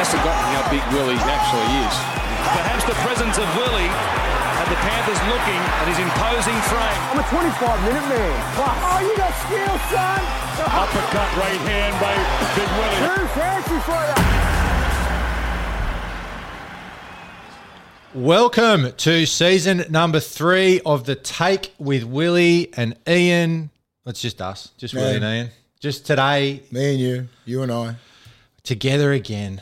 Must have gotten how big Willie actually is. Perhaps the presence of Willie and the Panthers looking at his imposing frame. I'm a 25 minute man. Oh, you got skill, son. Uppercut right hand by Big Willie. Too fancy for you. Welcome to season number three of the Take with Willie and Ian. It's just us, just Willie and Ian. Just today, Me and you, you and I. together again.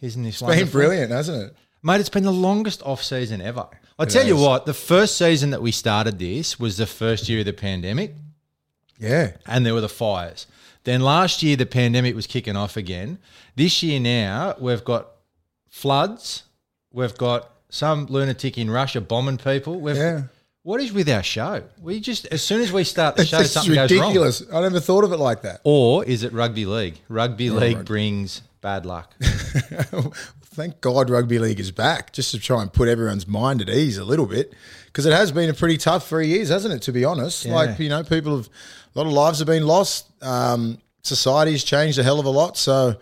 Isn't this It's been brilliant, hasn't it? Mate, it's been the longest off season ever. I tell you what, the first season that we started this was the first year of the pandemic, Yeah. and there were the fires. Then last year, the pandemic was kicking off again. This year now, we've got floods. We've got some lunatic in Russia bombing people. We've, Yeah. What is with our show? We just as soon as we start the show, It's something goes wrong. ridiculous. I never thought of it like that. Or is it rugby league? Rugby oh, league brings bad luck. Thank God rugby league is back, just to try and put everyone's mind at ease a little bit, because it has been a pretty tough three years, hasn't it? To be honest, like you know, people have a lot of lives have been lost. Um, society's changed a hell of a lot, so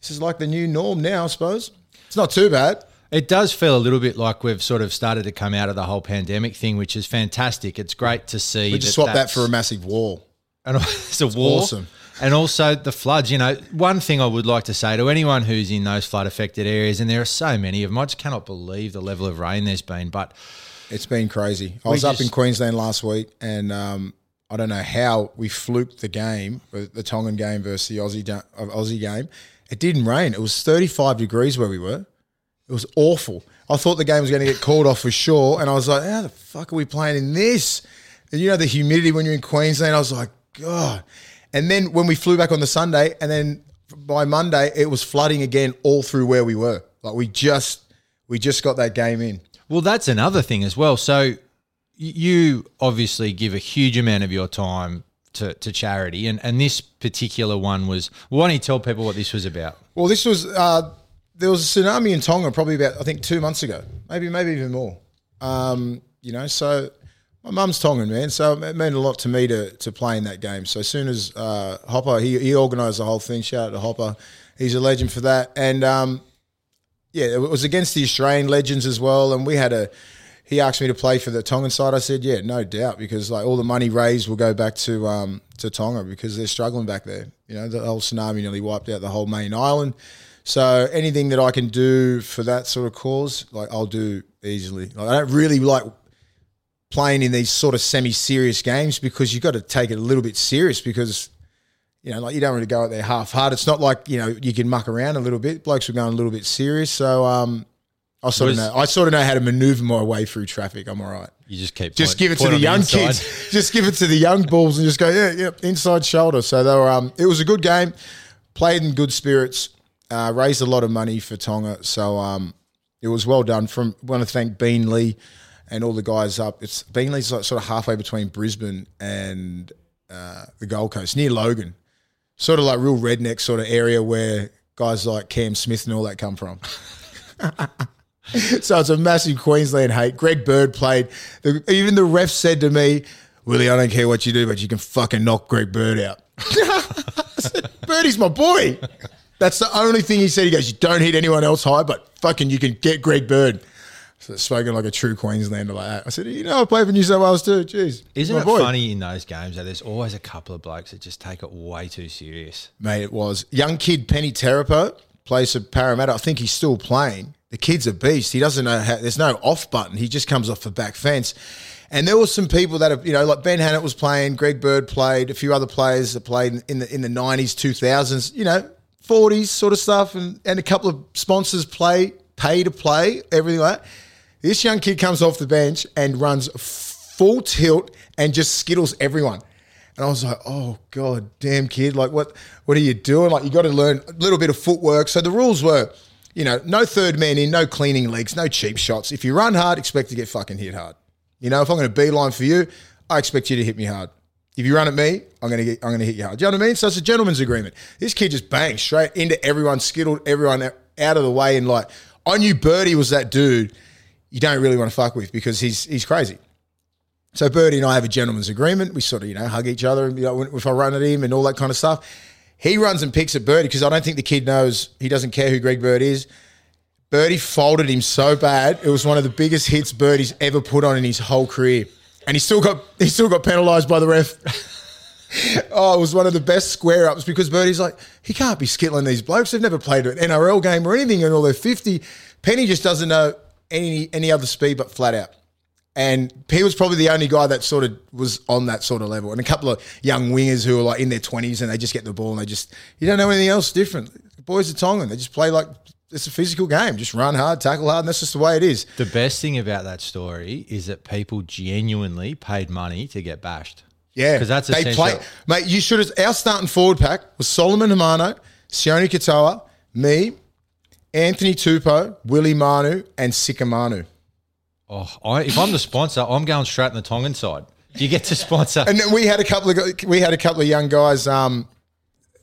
this is like the new norm now. I suppose it's not too bad. It does feel a little bit like we've sort of started to come out of the whole pandemic thing, which is fantastic. It's great to see. We just swapped that for a massive wall. and it's a war. awesome. And also the floods. You know, one thing I would like to say to anyone who's in those flood affected areas, and there are so many of them, I just cannot believe the level of rain there's been. But It's been crazy. I was up in Queensland last week, and um, I don't know how we fluked the game, the Tongan game versus the Aussie Aussie game. It didn't rain. It was 35 degrees where we were. It was awful. I thought the game was going to get called off for sure, and I was like, "How the fuck are we playing in this?" And you know the humidity when you're in Queensland. I was like, "God." And then when we flew back on the Sunday, and then by Monday it was flooding again all through where we were. Like we just we just got that game in. well, that's another thing as well. So you obviously give a huge amount of your time to, to charity, and, and this particular one was. Why don't you tell people what this was about? Well, this was uh, there was a tsunami in Tonga probably about I think two months ago, maybe maybe even more. Um, you know, so my mum's Tongan man, so it meant a lot to me to to play in that game. So as soon as uh, Hopper he he organised the whole thing. Shout out to Hopper, he's a legend for that. And um, yeah, it was against the Australian legends as well, and we had a. He asked me to play for the Tongan side. I said, "Yeah, no doubt," because like all the money raised will go back to um, to Tonga because they're struggling back there. You know, the whole tsunami nearly wiped out the whole main island. So anything that I can do for that sort of cause, like I'll do easily. Like, I don't really like playing in these sort of semi-serious games because you've got to take it a little bit serious because you know, like you don't really go out there half-hard. It's not like you know you can muck around a little bit. Blokes were going a little bit serious, so um, I sort Was- of know. I sort of know how to maneuver my way through traffic. I'm all right. You just keep Just point- give it to the young kids. Just give it to the young bulls and just go, yeah, yeah, inside shoulder. So they were. Um, it was a good game. Played in good spirits. Uh, raised a lot of money for Tonga. So um, it was well done. From want to thank Beenleigh and all the guys up. It's Beenleigh's like sort of halfway between Brisbane and uh, the Gold Coast, near Logan. Sort of like real redneck sort of area where guys like Cam Smith and all that come from. So it's a massive Queensland hate. Greg Bird played. The, even the ref said to me, Willie, I don't care what you do, but you can fucking knock Greg Bird out. Said, Birdie's my boy. That's the only thing he said. He goes, You don't hit anyone else high, but fucking you can get Greg Bird. So spoken like a true Queenslander like that. I said, You know, I play for New South Wales too. Jeez. Isn't it boy. funny in those games that there's always a couple of blokes that just take it way too serious? Mate, it was. Young kid Penny Terapo plays for Parramatta. I think he's still playing. The kid's a beast. He doesn't know how, there's no off button. He just comes off the back fence. And there were some people that have, you know, like Ben Hannant was playing, Greg Bird played, a few other players that played in the in the nineties, two thousands, you know, forties sort of stuff, and, and a couple of sponsors play, pay to play, everything like that. This young kid comes off the bench and runs full tilt and just skittles everyone. And I was like, oh god, damn kid, like what what are you doing? Like you got to learn a little bit of footwork. So the rules were, you know, no third man in, no cleaning legs, no cheap shots. If you run hard, expect to get fucking hit hard. You know, if I'm going to beeline for you, I expect you to hit me hard. If you run at me, I'm going to get, I'm to hit you hard. Do you know what I mean? So it's a gentleman's agreement. This kid just banged straight into everyone, skittled everyone out of the way, and like I knew Birdie was that dude. You don't really want to fuck with because he's he's crazy. So Birdie and I have a gentleman's agreement. We sort of, you know, hug each other and you know, if I run at him and all that kind of stuff. He runs and picks at Birdie because I don't think the kid knows he doesn't care who Greg Bird is. Birdie folded him so bad. It was one of the biggest hits Birdie's ever put on in his whole career. And he still got he still got penalised by the ref. oh, it was one of the best square ups because Birdie's like, he can't be skittling these blokes. They've never played an NRL game or anything and all they're 50. Penny just doesn't know any any other speed but flat out. And he was probably the only guy that sort of was on that sort of level. And a couple of young wingers who are like in their 20s and they just get the ball and they just, you don't know anything else different. The boys are Tongan. They just play like it's a physical game. Just run hard, tackle hard, and that's just the way it is. The best thing about that story is that people genuinely paid money to get bashed. Yeah, because that's they essential. play, mate. You should have. Our starting forward pack was Solomon Haumono, Sione Katoa, me, Anthony Tupou, Willie Manu, and Sika Manu. Oh, I, if I'm the sponsor, I'm going straight on the Tongan side. You get to sponsor. And then we had a couple of we had a couple of young guys. Um,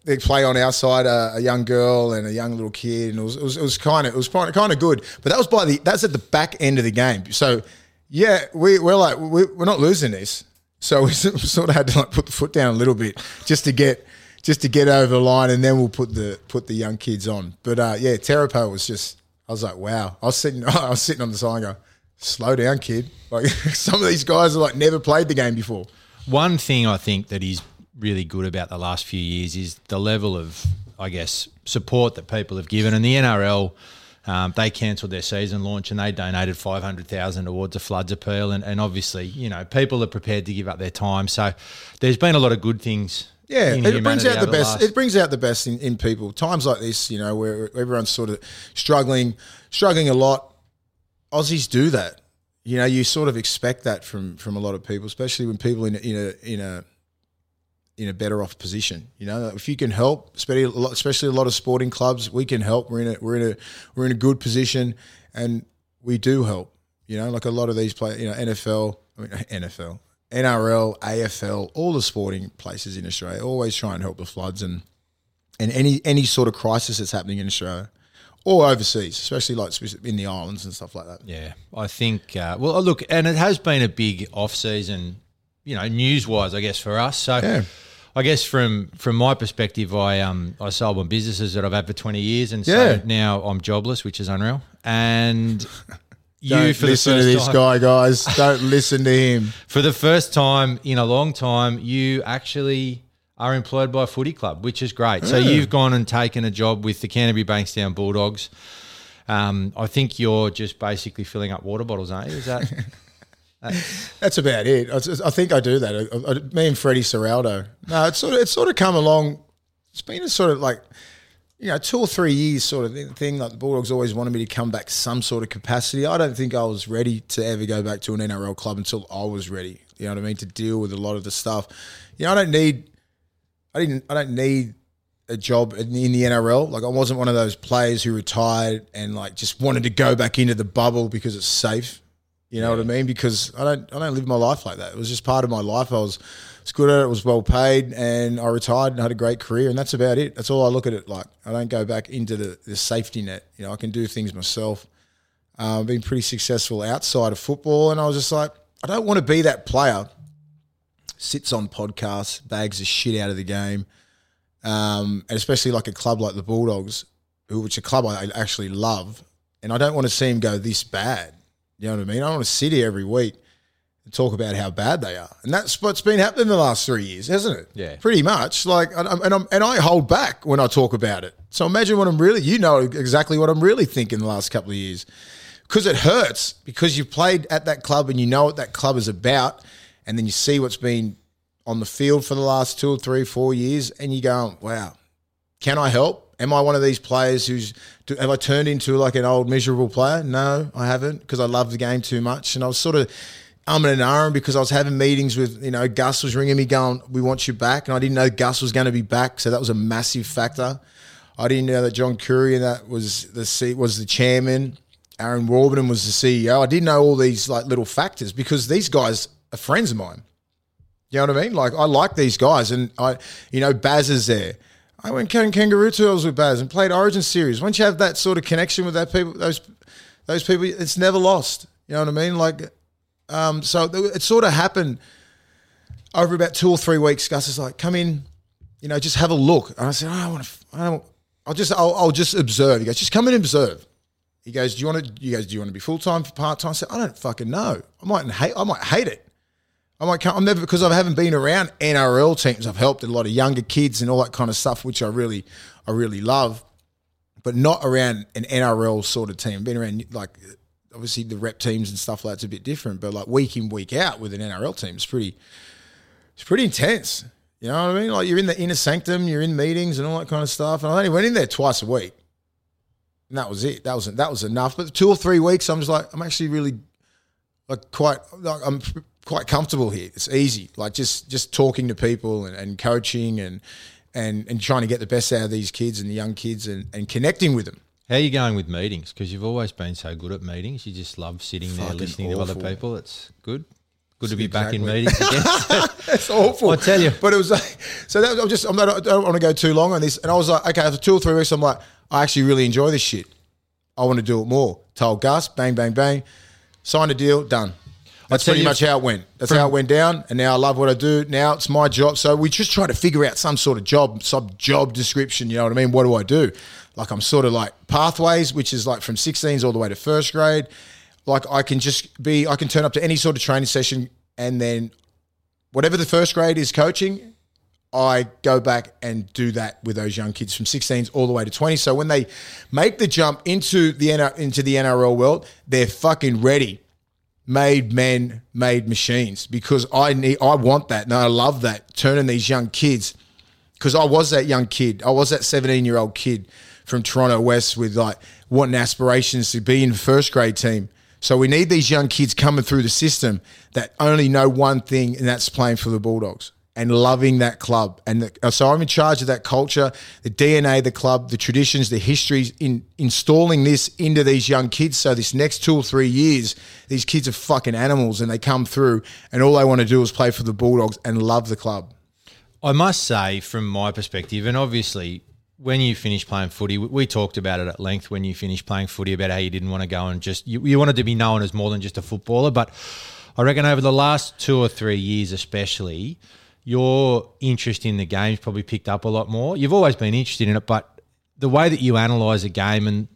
they play on our side, a, a young girl and a young little kid, and it was it was, it was kind of it was kind of kind of good. But that was by the that's at the back end of the game. So yeah, we we're like we, we're not losing this. So we sort of had to like put the foot down a little bit just to get just to get over the line, and then we'll put the put the young kids on. But uh, yeah, Terapo was just I was like, wow. I was sitting I was sitting on the side and go, slow down, kid. Like some of these guys are like never played the game before. One thing I think that is really good about the last few years is the level of, I guess, support that people have given. And the NRL, um, they cancelled their season launch and they donated five hundred thousand towards a floods appeal. And, and obviously, you know, people are prepared to give up their time. So there's been a lot of good things. Yeah, it brings out the best. It brings out the best in, in people. Times like this, you know, where everyone's sort of struggling, struggling a lot. Aussies do that. You know, you sort of expect that from from a lot of people, especially when people in in a in a in a better off position. You know, if you can help, especially a lot, especially a lot of sporting clubs, we can help. We're in a we're in a we're in a good position, and we do help. You know, like a lot of these players, you know, NFL, I mean NFL, NRL, AFL, all the sporting places in Australia always try and help the floods and and any any sort of crisis that's happening in Australia or overseas, especially like in the islands and stuff like that. Yeah, I think. Uh, well, look, and it has been a big off season, you know, news wise, I guess for us. So, Yeah. I guess from from my perspective, I um I sold my businesses that I've had for twenty years, and Yeah. so now I'm jobless, which is unreal. And you Don't for the listen to this time, guy, guys. Don't listen to him. for the first time in a long time, you actually are employed by a footy club, which is great. So you've gone and taken a job with the Canterbury Bankstown Bulldogs. Um, I think you're just basically filling up water bottles, aren't you? Is that? That's about it. I, I think I do that. I, I, me and Freddie Serraldo. No, it's sort of it's sort of come along. It's been a sort of like you know two or three years sort of thing. Like the Bulldogs always wanted me to come back some sort of capacity. I don't think I was ready to ever go back to an NRL club until I was ready. You know what I mean? To deal with a lot of the stuff. You know, I don't need. I didn't. I don't need a job in the, in the NRL. Like I wasn't one of those players who retired and like just wanted to go back into the bubble because it's safe. You know what I mean? Because I don't I don't live my life like that. It was just part of my life. I was was good at it, was well paid, and I retired and had a great career, and that's about it. That's all I look at it like. I don't go back into the, the safety net. You know, I can do things myself. Uh, I've been pretty successful outside of football, and I was just like, I don't want to be that player. Sits on podcasts, bags the shit out of the game, um, and especially like a club like the Bulldogs, which a club I actually love, and I don't want to see him go this bad. You know what I mean? I want to sit here every week talk about how bad they are, and that's what's been happening the last three years, hasn't it? Yeah. pretty much. Like, and, I'm, and I hold back when I talk about it. So imagine what I'm really, you know, exactly what I'm really thinking the last couple of years, because it hurts because you've played at that club and you know what that club is about, and then you see what's been on the field for the last two or three, four years, and you go, wow, can I help? Am I one of these players who's have I turned into like an old miserable player? No, I haven't because I love the game too much, and I was sort of umming and ahhing because I was having meetings with you know Gus was ringing me going, "We want you back," and I didn't know Gus was going to be back, so that was a massive factor. I didn't know that John Curry and that was the C, was the chairman. Aaron Warburton was the CEO. I didn't know all these like little factors because these guys are friends of mine. You know what I mean? Like I like these guys, and I, you know, Baz is there. I went Ken Kangaroo tours with Baz and played Origin series. Once you have that sort of connection with that people, those those people, it's never lost. You know what I mean? Like, um, so it sort of happened over about two or three weeks. Gus is like, "Come in, you know, just have a look. And I said, oh, I want to, I don't, I'll just, I'll, I'll just observe. He goes, just come in and observe. He goes, do you want to, you guys, do you want to be full time for part time? I said, I don't fucking know. I might hate, I might hate it. I might, come I'm never, because I haven't been around NRL teams. I've helped a lot of younger kids and all that kind of stuff, which I really, I really love, but not around an NRL sort of team. Been around like, obviously the rep teams and stuff like that's a bit different, but like week in, week out with an NRL team it's pretty, it's pretty intense. You know what I mean? Like you're in the inner sanctum, you're in meetings and all that kind of stuff. And I only went in there twice a week, and that was it. That was that was enough. But two or three weeks, I'm just like, I'm actually really like quite, like I'm quite comfortable here. It's easy, like just just talking to people and, and coaching and and and trying to get the best out of these kids and the young kids and, and connecting with them. How are you going with meetings? Because you've always been so good at meetings. You just love sitting there Fucking listening to other people. It's good. Good to be back in meetings again. It's awful. I tell you. But it was like, so that I'm just, I'm not, I don't want to go too long on this. And I was like, okay, after two or three weeks, I'm like, I actually really enjoy this shit. I want to do it more. Told Gus, bang, bang, bang. Signed a deal, done. That's tell pretty you, much how it went. That's how it went down. And now I love what I do. Now it's my job. So we just try to figure out some sort of job, sub job description. You know what I mean? What do I do? Like I'm sort of like pathways, which is like from 16s all the way to first grade. Like I can just be, I can turn up to any sort of training session and then whatever the first grade is coaching, I go back and do that with those young kids from 16s all the way to 20. So when they make the jump into the into the NRL world, they're fucking ready. Made men, made machines. Because I need, I want that, and I love that. Turning these young kids, because I was that young kid. I was that 17 year old kid from Toronto West with like wanting aspirations to be in first grade team. So we need these young kids coming through the system that only know one thing, and that's playing for the Bulldogs and loving that club. And the, uh, so I'm in charge of that culture, the DNA, the club, the traditions, the histories, in installing this into these young kids. So this next two or three years, these kids are fucking animals, and they come through, and all they want to do is play for the Bulldogs and love the club. I must say, from my perspective, and obviously when you finished playing footy, we- talked about it at length when you finished playing footy about how you didn't want to go and just, you, you wanted to be known as more than just a footballer. But I reckon over the last two or three years, especially, your interest in the game's probably picked up a lot more. You've always been interested in it, but the way that you analyse a game and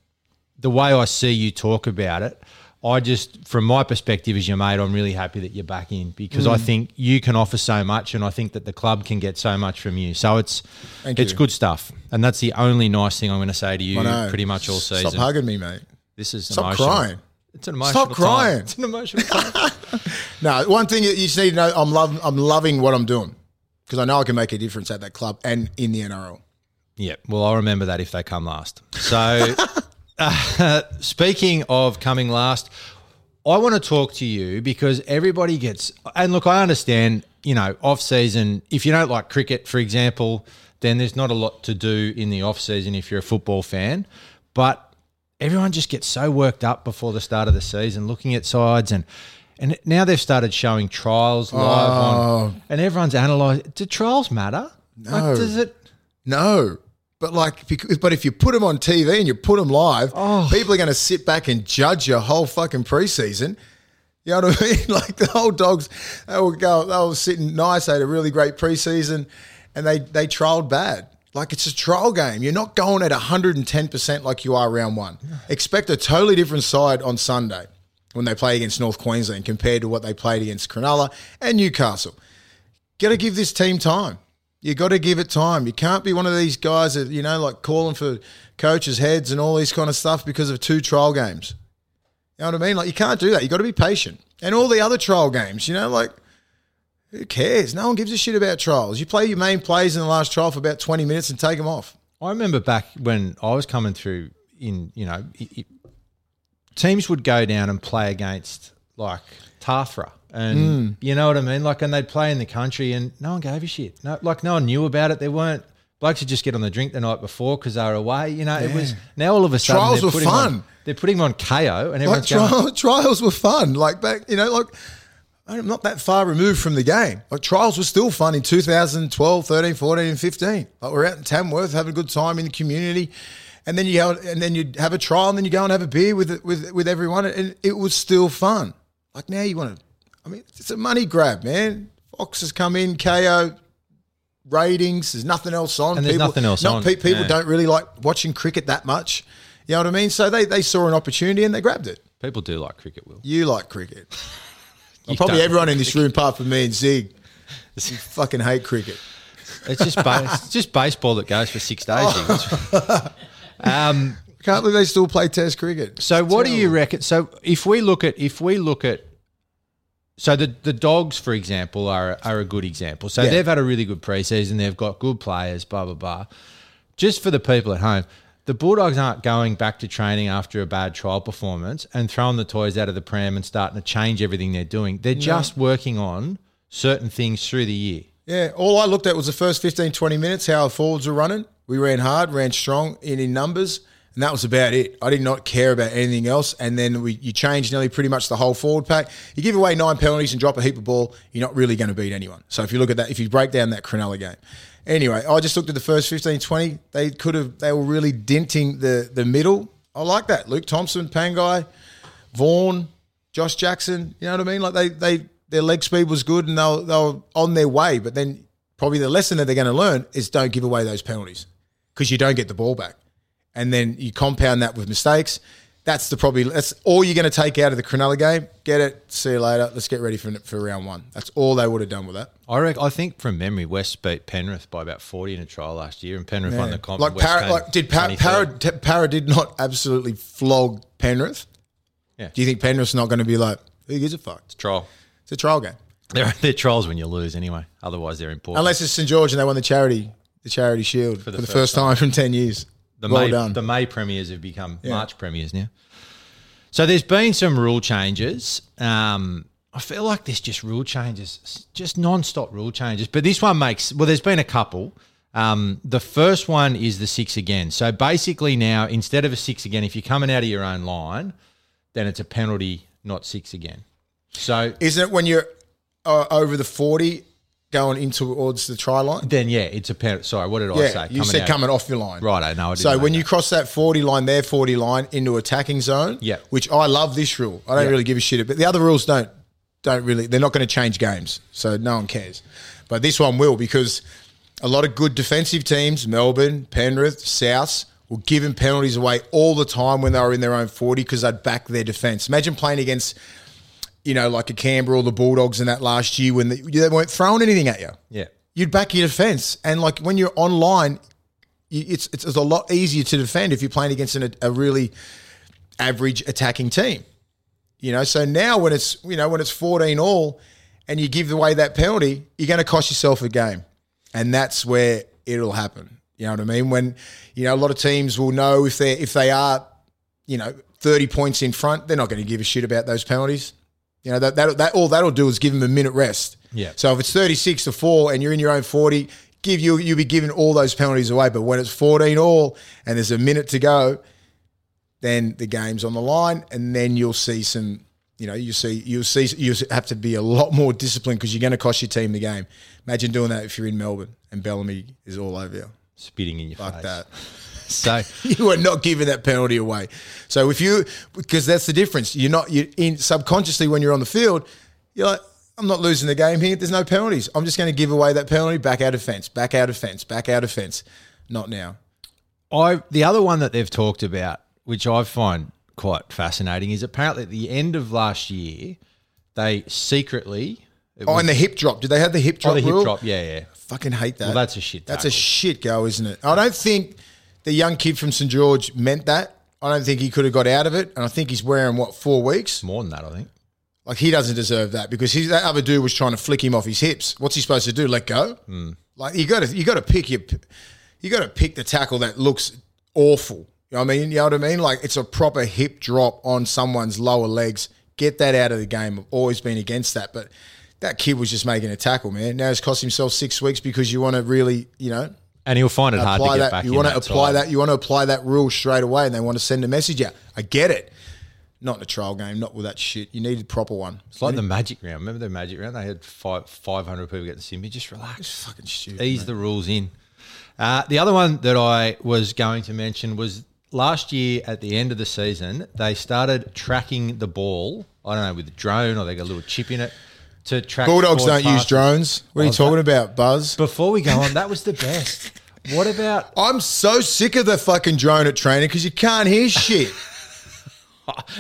the way I see you talk about it, I just, from my perspective as your mate, I'm really happy that you're back in because Mm. I think you can offer so much, and I think that the club can get so much from you. So it's Thank it's you. good stuff, and that's the only nice thing I'm going to say to you pretty much all season. Stop hugging me, mate. This is Stop emotional. crying. It's an emotional. Stop crying. Time. It's an emotional. No, one thing you just need to know, I'm love, I'm loving what I'm doing because I know I can make a difference at that club and in the NRL. Yeah, well, I'll remember that if they come last. So, uh, speaking of coming last, I want to talk to you because everybody gets, and look, I understand, you know, off season, if you don't like cricket, for example, then there's not a lot to do in the off season if you're a football fan. But everyone just gets so worked up before the start of the season, looking at sides and. And now they've started showing trials live on, and everyone's analysing. Do trials matter? No. Like, does it? No. But like, but if you put them on TV and you put them live, Oh. people are going to sit back and judge your whole fucking preseason. You know what I mean? Like the old dogs, they were go, they were sitting nice. They had a really great preseason, and they they trialed bad. Like it's a trial game. You're not going at 110 percent like you are round one. Expect a totally different side on Sunday when they play against North Queensland compared to what they played against Cronulla and Newcastle got to give this team time. You got to give it time. You can't be one of these guys that you know, like calling for coaches' heads and all these kind of stuff because of two trial games. You know what I mean? Like you can't do that. You got to be patient. And all the other trial games, you know, like who cares? No one gives a shit about trials. You play your main plays in the last trial for about twenty minutes and take them off. I remember back when I was coming through in, you know, i i teams would go down and play against like Tathra. And hmm. you know what I mean? Like, and they'd play in the country and no one gave a shit. No, like, no one knew about it. There weren't blokes would just get on the drink the night before because they were away. You know, it was now all of a sudden Trials were fun. On, they're putting them on Kayo and Like everyone's going, trial, trials were fun. Like back, you know, like I'm not that far removed from the game. Like trials were still fun in 2012, 13, 14, and 15. Like we're out in Tamworth having a good time in the community, and then you and then you'd have a trial, and then you go and have a beer with with with everyone, and it was still fun. Like now you want to, I mean, it's a money grab, man. Fox has come in, Kayo, ratings. There's nothing else on. And there's people, nothing else not on. pe- people Yeah. don't really like watching cricket that much. You know what I mean? So they, they saw an opportunity and they grabbed it. People do like cricket, Will. You like cricket. You Probably everyone in this room, apart from me and Zig, you fucking hate cricket. It's just ba- it's just baseball that goes for six days. Oh. um, Can't believe they still play Test cricket. so what do you reckon? So if we look at if we look at so the the dogs, for example, are are a good example. So Yeah. they've had a really good preseason. They've got good players. Blah blah blah. Just for the people at home, the Bulldogs aren't going back to training after a bad trial performance and throwing the toys out of the pram and starting to change everything they're doing. They're just working on certain things through the year. Yeah, all I looked at was the first 15, 20 minutes, how our forwards were running. We ran hard, ran strong in, in numbers, and that was about it. I did not care about anything else. And then we you change nearly pretty much the whole forward pack. You give away nine penalties and drop a heap of ball, you're not really going to beat anyone. So if you look at that, if you break down that Cronulla game. Anyway, I just looked at the first 15, 20. They could have, they were really denting the, the middle. I like that. Luke Thompson, Pangai, Vaughan, Josh Jackson. You know what I mean? Like they they their leg speed was good and they they were on their way. But then probably the lesson that they're going to learn is don't give away those penalties because you don't get the ball back, and then you compound that with mistakes. That's the probably that's all you're going to take out of the Cronulla game. Get it. See you later. Let's get ready for for round one. That's all they would have done with that. I reckon, I think from memory, West beat Penrith by about forty in a trial last year, and Penrith won the comp. like Para, like did Para, 23rd. Para, Para did not absolutely flog Penrith. Yeah. Do you think Penrith's not going to be like who gives a fuck? It's a trial? It's a trial game. They're they're trials when you lose anyway. Otherwise, they're important. Unless it's St George and they won the charity, the charity shield for the, the first, first time in ten years. The well May done. the May premiers have become March premiers now. So there's been some rule changes. Um, I feel like there's just rule changes, just non-stop rule changes. But this one makes well. There's been a couple. Um, the first one is the six again. So basically now instead of a six again, if you're coming out of your own line, then it's a penalty, not six again. So Isn't it when you're uh, over the forty going in towards the try line? then yeah, it's a penalty. Sorry, what did I say? you said out- coming off your line. Right, I know. I So when that. you cross that 40 line, their 40 line into attacking zone, Yeah. which I love this rule. I don't Yeah. really give a shit. But the other rules don't don't really they're not going to change games. So no one cares. But this one will because a lot of good defensive teams, Melbourne, Penrith, South, were giving penalties away all the time when they were in their own 40 because they'd back their defense. Imagine playing against you know, like a Canberra or the Bulldogs in that last year when the, they weren't throwing anything at you yeah. you'd back your defense. And like when you're online, it's it's, it's a lot easier to defend if you're playing against an, a really average attacking team. You know, so now when it's you know when it's 14 all, and you give away that penalty, you're going to cost yourself a game, and that's where it'll happen. You know what I mean? When you know a lot of teams will know if they if they are, you know, 30 points in front, they're not going to give a shit about those penalties. You know that that, that all that'll do is give them a minute rest. Yeah. So if it's 36 to 4 and you're in your own 40, give you you'll be giving all those penalties away. But when it's 14 all and there's a minute to go, then the game's on the line and then you'll see some you know, you see you'll see you have to be a lot more disciplined because you're going to cost your team the game. Imagine doing that if you're in Melbourne and Bellamy is all over you. Spitting in your Like face. that. So you are not giving that penalty away. So if you, because that's the difference. You're not you in subconsciously when you're on the field, you're like, I'm not losing the game here. There's no penalties. I'm just going to give away that penalty. Back out of fence. Back out of fence. Back out of fence. Not now. I the other one that they've talked about, which I find quite fascinating, is apparently at the end of last year, they secretly Oh, was- and the hip drop. Did they have the hip drop? oh, the hip rule? drop, yeah, yeah. Fucking hate that. Well, that's a shit That's a shit go, isn't it? I don't think the young kid from St George meant that. I don't think he could have got out of it, and I think he's wearing what four weeks. More than that, I think. Like he doesn't deserve that because he's, that other dude was trying to flick him off his hips. What's he supposed to do? Let go? Hmm. Like you got to you got to pick your you got to pick the tackle that looks awful. You know what I mean? You know what I mean? Like it's a proper hip drop on someone's lower legs. Get that out of the game. I've always been against that, but that kid was just making a tackle, man. Now it's cost himself six weeks because you want to really, you know, And he'll find it hard to get that. back You want to apply side. that. You want to apply that rule straight away, and they want to send a message out. I get it. Not in a trial game, not with that shit. You need a proper one. It's like the magic round. Remember the magic round? They had five five hundred people get the sim. You just relax. Fucking stupid. Ease mate. the rules in. Uh, the other one that I was going to mention was last year at the end of the season, they started tracking the ball. I don't know with a drone or they got a little chip in it. To track. Bulldogs don't use drones. What are you Oh, talking that- about, Buzz? Before we go on, that was the best. What about I'm so sick of the fucking drone at training because you can't hear shit.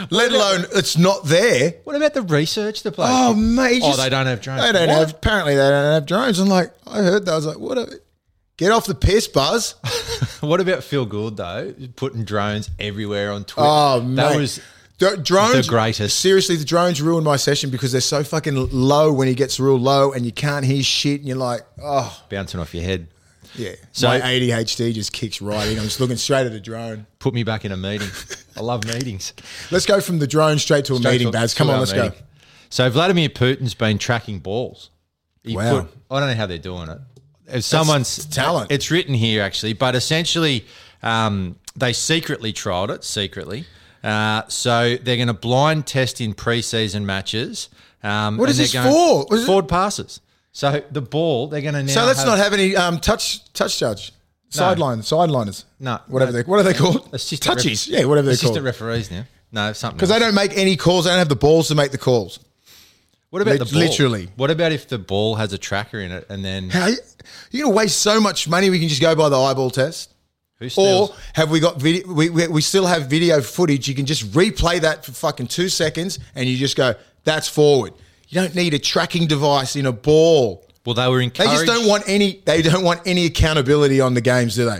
Let alone it's not there. what about the research the place? Oh, mate. Oh, just- they don't have drones. They don't What? have. Apparently, they don't have drones. I'm like, I heard that. I was like, what? A, get off the piss, Buzz. What about Phil Gould though? Putting drones everywhere on Twitter. Oh, that mate. was drones, the greatest. Seriously, the drones ruined my session because they're so fucking low when he gets real low and you can't hear shit and you're like, oh, bouncing off your head. yeah. So- my ADHD just kicks right in. I'm just looking straight at a drone. Put me back in a meeting. I love meetings. Let's go from the drone straight to a Straight meeting, to- Baz. Come on, let's meeting. go. So Vladimir Putin's been tracking balls. He Wow. put, I don't know how they're doing it. If someone's talent. it's written here actually, but essentially um, they secretly trialed it secretly. Uh, so they're going to blind test in preseason matches. Um, What is this for? What is it- Forward passes. So the ball they're going to now. So let's have, not have any um, touch touch judge. Sideline, sideliners. No. Whatever No. they what are they called? assistant Touchies. ref- yeah, whatever they're assistant called. referees now. No, something Because they don't make any calls. They don't have the balls to make the calls. What about Lit- the ball? literally. What about if the ball has a tracker in it and then How you're gonna waste so much money? We can just go by the eyeball test. Or have we got video? We, we, we still have video footage. You can just replay that for fucking two seconds, and you just go, "That's forward." You don't need a tracking device in a ball. well, they were in capital. They just don't want any. They don't want any accountability on the games, do they?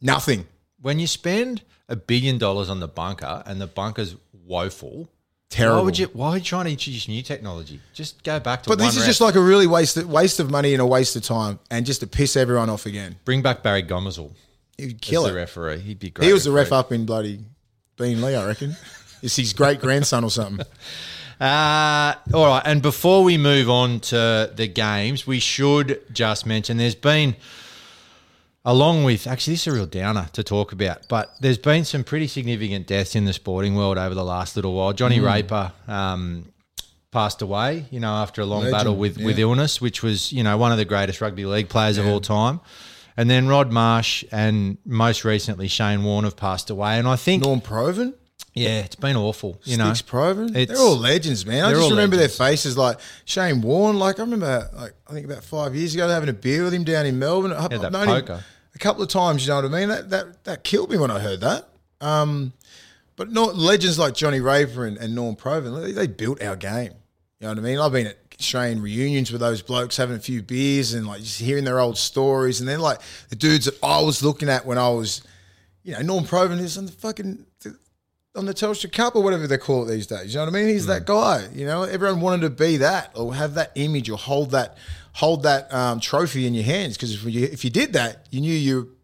Nothing. when you spend a billion dollars on the bunker and the bunker's woeful. Terrible. Why would you? Why are you trying to introduce new technology? Just go back to. But this is just like a really waste waste of money and a waste of time, and just to piss everyone off again. bring back Barry Gomersall He'd kill the it. referee. He'd be great. He was the ref up in bloody Beenleigh, I reckon. It's his great grandson or something. Uh, all right, and before we move on to the games, we should just mention there's been, along with actually, this is a real downer to talk about, but there's been some pretty significant deaths in the sporting world over the last little while. Johnny Mm. Raper um, passed away, you know, after a long Legend, battle with, with illness, which was, you know, one of the greatest rugby league players of all time. And then Rod Marsh and most recently Shane Warne have passed away. And I think, Norm Provan, yeah, it's been awful. You know, Sticks Provan. It's- They're all legends, man. I just remember legends. their faces like Shane Warne. Like I remember, like I think about five years ago, having a beer with him down in Melbourne. Yeah, that poker. a couple of times. You know what I mean? That that that killed me when I heard that. Um, but not legends like Johnny Raper and, and Norm Provan. They, they built our game. You know what I mean? I've been at Australian reunions with those blokes having a few beers and like just hearing their old stories. And then like the dudes that I was looking at when I was, you know, Norm Provan is on the fucking on the Telstra Cup or whatever they call it these days. You know what I mean? He's that guy. You know, everyone wanted to be that or have that image or hold that hold that um, trophy in your hands because if you if you did that, you knew you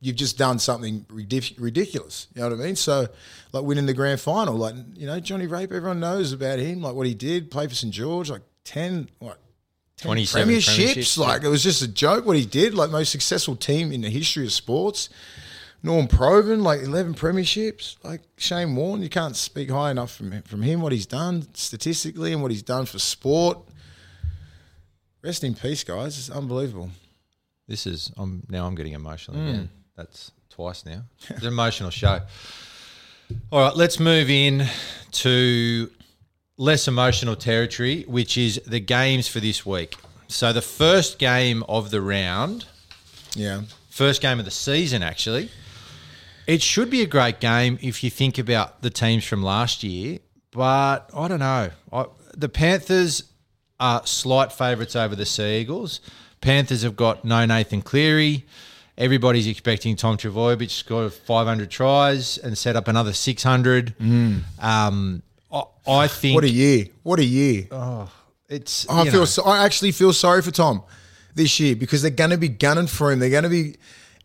you've just done something ridic- ridiculous. You know what I mean? So, like winning the grand final, like you know Johnny Raper, everyone knows about him, like what he did, play for St George, like ten what. 10 27 premierships, premierships, like it was just a joke what he did. Like most successful team in the history of sports. Norm Provan, like eleven premierships. Like Shane Warne, you can't speak high enough from him, from him what he's done statistically and what he's done for sport. Rest in peace, guys. It's unbelievable. This is I'm now I'm getting emotional Hmm. again. That's twice now. It's an emotional show. All right, let's move in to less emotional territory, which is the games for this week. So the first game of the round, Yeah. first game of the season actually. It should be a great game if you think about the teams from last year, but I don't know. I, the Panthers are slight favourites over the Sea Eagles. Panthers have got no Nathan Cleary. Everybody's expecting Tom Trbojevic to score 500 tries and set up another 600. Um, I, I think Mm. What a year! What a year! it's. I feel know, so, I actually feel sorry for Tom this year because they're going to be gunning for him. They're going to be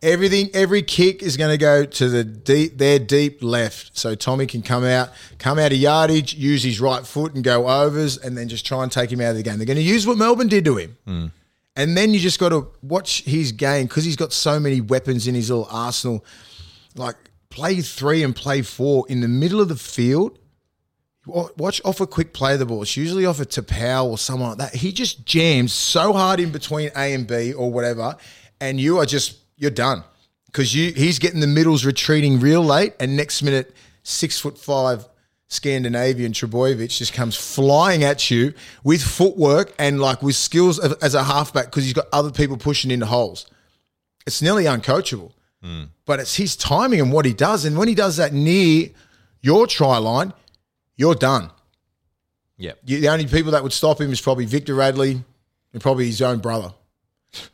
everything. Every kick is going to go to the deep, their deep left, so Tommy can come out, come out of yardage, use his right foot and go overs, and then just try and take him out of the game. They're going to use what Melbourne did to him, and then you just got to watch his game because he's got so many weapons in his little arsenal. Like play three and play four in the middle of the field. Wa- Watch off a quick play of the ball. It's usually off a Taupau or someone like that. He just jams so hard in between A and B or whatever, and you are just you're done because you he's getting the middles retreating real late, and next minute six foot five Scandinavian Trbojevic just comes flying at you with footwork and like with skills as a halfback because he's got other people pushing into holes. It's nearly uncoachable. Hmm. But it's his timing and what he does. And when he does that near your try line, you're done. Yep. You, the only people that would stop him is probably Victor Radley and probably his own brother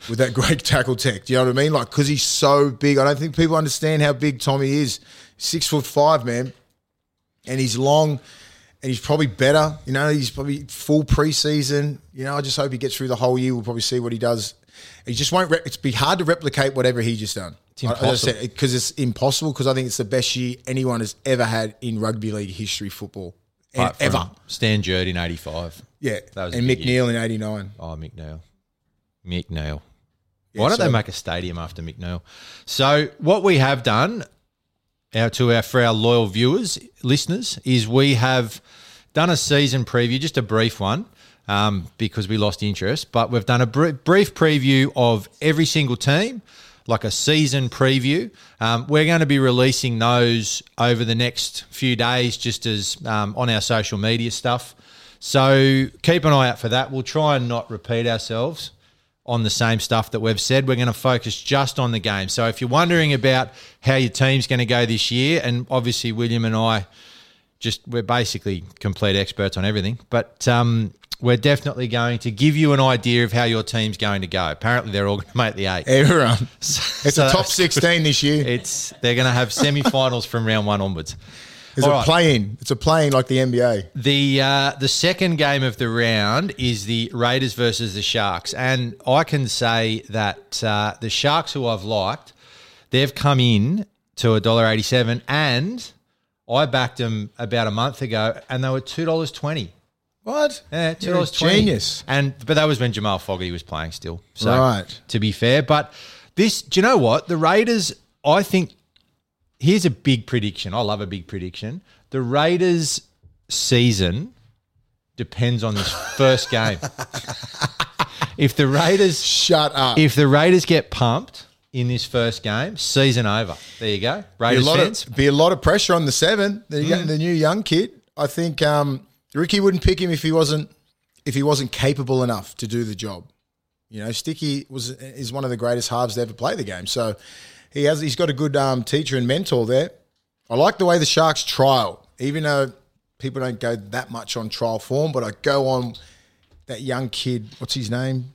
with that great tackle tech. Do you know what I mean? Like, because he's so big. I don't think people understand how big Tommy is. Six foot five, man. And he's long and he's probably better. You know, he's probably full preseason. You know, I just hope he gets through the whole year. We'll probably see what he does. He just won't, re- it's be hard to replicate whatever he just done. It's impossible. Because it's impossible because I think it's the best year anyone has ever had in rugby league history football. And ever. Stan Jerd in 85. Yeah. That was and big Mick year. Neal in 89. Oh, Mick Neal. Mick Neal. Yeah, Why don't so- they make a stadium after Mick Neal? So what we have done our, to our for our loyal viewers, listeners, is we have done a season preview, just a brief one, um, because we lost interest. But we've done a br- brief preview of every single team, like a season preview. Um, we're going to be releasing those over the next few days, just as um, on our social media stuff. So keep an eye out for that. We'll try and not repeat ourselves on the same stuff that we've said. We're going to focus just on the game. So if you're wondering about how your team's going to go this year, and obviously William and I just we're basically complete experts on everything, but um, we're definitely going to give you an idea of how your team's going to go. Apparently, they're all going to make the eight. Everyone. It's So a top 16 this year. It's they're going to have semi-finals from round one onwards. It's All a right. play-in. It's a play-in like the NBA. The uh, the second game of the round is the Raiders versus the Sharks, and I can say that uh, the Sharks, who I've liked, they've come in to a dollar eighty seven, and I backed them about a month ago, and they were two dollars twenty. What? Yeah, two dollars twenty. Genius. And but that was when Jamal Fogarty was playing still. So Right. to be fair, but this, do you know what the Raiders? I think here's a big prediction. I love a big prediction. The Raiders' season depends on this first game. if the Raiders, Shut up. if the Raiders get pumped in this first game, season over. There you go, be a Raiders lot fans. of be a lot of pressure on the seven. The, Mm. the new young kid. I think um, Ricky wouldn't pick him if he wasn't if he wasn't capable enough to do the job. You know, Sticky was is one of the greatest halves to ever play the game. So he has he's got a good um, teacher and mentor there. I like the way the Sharks trial, even though people don't go that much on trial form, but I go on that young kid. What's his name?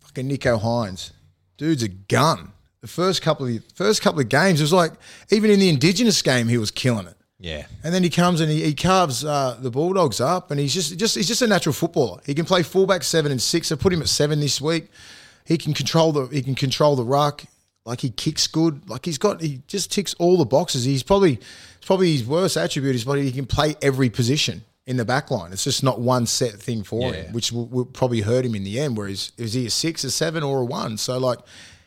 Fucking Nicho Hynes. Dude's a gun. The first couple of first couple of games, it was like even in the Indigenous game, he was killing it. Yeah, And then he comes and he, he carves uh, the Bulldogs up, and he's just just he's just a natural footballer. He can play fullback seven and six. I put him at seven this week. He can control the he can control the ruck. Like he kicks good. Like he's got he just ticks all the boxes. He's probably it's probably his worst attribute is probably he can play every position in the back line. It's just not one set thing for Yeah. him, which will, will probably hurt him in the end. Whereas is he a six, a seven, or a one? So like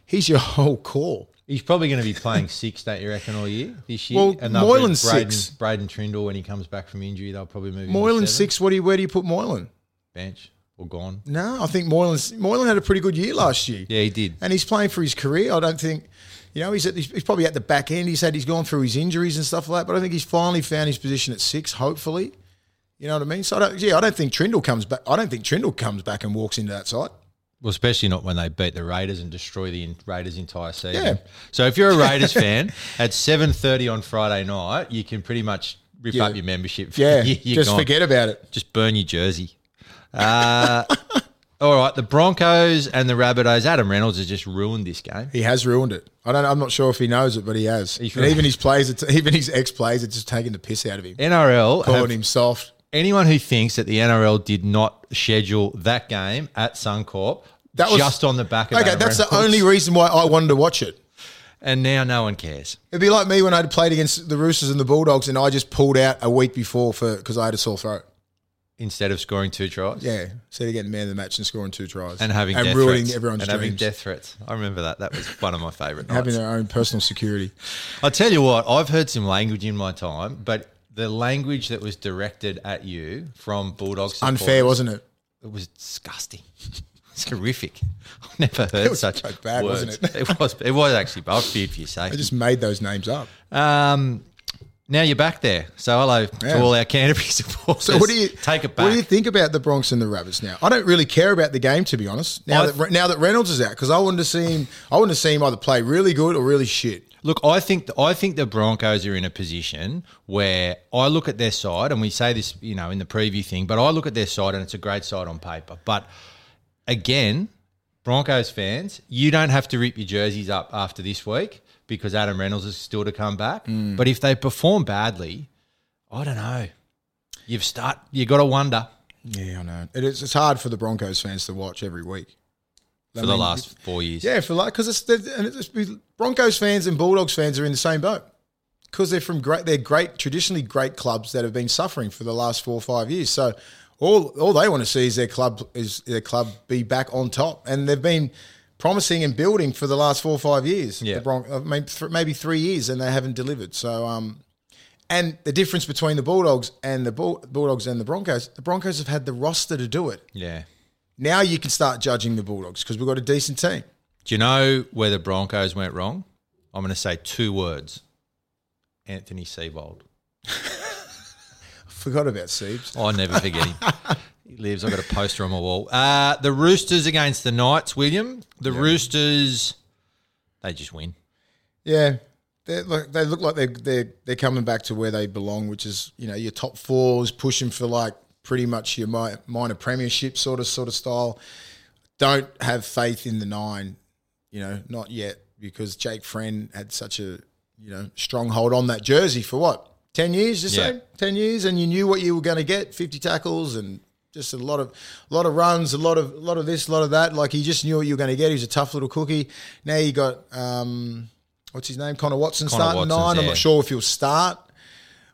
he's your whole core. He's probably going to be playing six, don't you reckon, all year this year? Well, bring Braden, six. Braydon Trindall, when he comes back from injury, they'll probably move him Moylan six. What do you where do you put Moylan? bench or gone. No, I think Moylan Moylan had a pretty good year last year. Yeah, he did. and he's playing for his career. I don't think, you know, he's at, he's he's probably at the back end. He's had he's gone through his injuries and stuff like that. But I think he's finally found his position at six. Hopefully, you know what I mean. So I don't, yeah, I don't think Trindall comes back. I don't think Trindall comes back and walks into that side. Well, especially not when they beat the Raiders and destroy the Raiders' entire season. Yeah. So if you're a Raiders fan, at seven thirty on Friday night, you can pretty much rip Yeah. up your membership. Yeah, You- you're just gone. forget about it. Just burn your jersey. Uh, all right, the Broncos and the Rabbitohs. Adam Reynolds has just ruined this game. He has ruined it. I don't. I'm not sure if he knows it, but he has. And even his players, even his ex players, are just taking the piss out of him, NRL. calling him soft. anyone who thinks that the NRL did not schedule that game at Suncorp That was just on the back of Okay, that's the only reason why I wanted to watch it. and now no one cares. It'd be like me when I'd played against the Roosters and the Bulldogs, and I just pulled out a week before for because I had a sore throat. Instead of scoring two tries, Yeah, instead of getting man of the match and scoring two tries and having and death ruining threats. everyone's and dreams, having death threats. I remember that. That was one of my favourite having their own personal security. I tell you what, I've heard some language in my time, but the language that was directed at you from Bulldogs Unfair, wasn't it? It was disgusting. It's horrific. I've never heard was such so bad, wasn't words. it? it was. It was actually. I feared for your sake. I just made those names up. Um, now you're back there. So hello Yeah. to all our Canterbury supporters. So what do you take it back? What do you think about the Bronx and the Rabbits now? I don't really care about the game to be honest. Now I- that now that Reynolds is out, because I wanted to see him. I wanted to see him either play really good or really shit. Look, I think I think the Broncos are in a position where I look at their side, and we say this, you know, in the preview thing, but I look at their side, and it's a great side on paper. But again, Broncos fans, you don't have to rip your jerseys up after this week because Adam Reynolds is still to come back. Mm. But if they perform badly, I don't know. You've start. You got to wonder Yeah, I know. It is. It's hard for the Broncos fans to watch every week. for the last four years. Yeah, for like because it's, the- it's Broncos fans and Bulldogs fans are in the same boat because they're from great. They're great, traditionally great clubs that have been suffering for the last four or five years. So all all they want to see is their club is their club be back on top, and they've been promising and building for the last four or five years. Yeah. the Bron- uh, maybe, th- maybe three years, and they haven't delivered. So um. And the difference between the Bulldogs and the Bull- Bulldogs and the Broncos, the Broncos have had the roster to do it. yeah. Now you can start judging the Bulldogs because we've got a decent team. Do you know where the Broncos went wrong? I'm going to say two words. Anthony Seibold. Forgot about Siebes. I never forget him. he lives. I've got a poster on my wall. Uh, the Roosters against the Knights, William. The Roosters, they just win. Yeah, they look, they look like they're, they're they're coming back to where they belong, which is you know your top fours pushing for like pretty much your minor premiership sort of sort of style. Don't have faith in the nine, you know, not yet because Jake Friend had such a you know stronghold on that jersey for what ten years, just Yeah. say ten years, and you knew what you were going to get, fifty tackles and. Just a lot of, a lot of runs, a lot of, a lot of this, a lot of that. Like he just knew what you were going to get. He was a tough little cookie. Now you got, um, what's his name? Connor Watson Connor starting Watson's nine. I'm not sure if he'll start,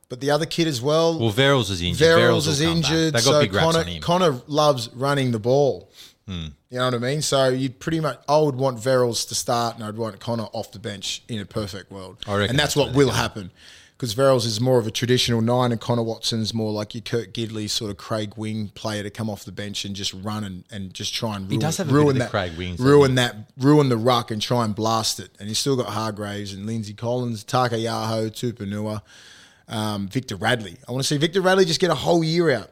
but the other kid as well. Well, Verrills is injured. Verrills is injured. They got so big raps Connor, on him. Connor loves running the ball. You know what I mean? So you'd pretty much, I would want Verrills to start, and I'd want Connor off the bench in a perfect world. I reckon and that's that's what what will happen. Because Verrills is more of a traditional nine, and Connor Watson's more like your Kurt Gidley sort of Craig Wing player to come off the bench and just run and, and just try and ruin, does have a bit ruin that Craig doesn't ruin that ruin the ruck and try and blast it. And he's still got Hargreaves and Lindsay Collins, Taka Yaho, Tupouniua, um, Victor Radley. I want to see Victor Radley just get a whole year out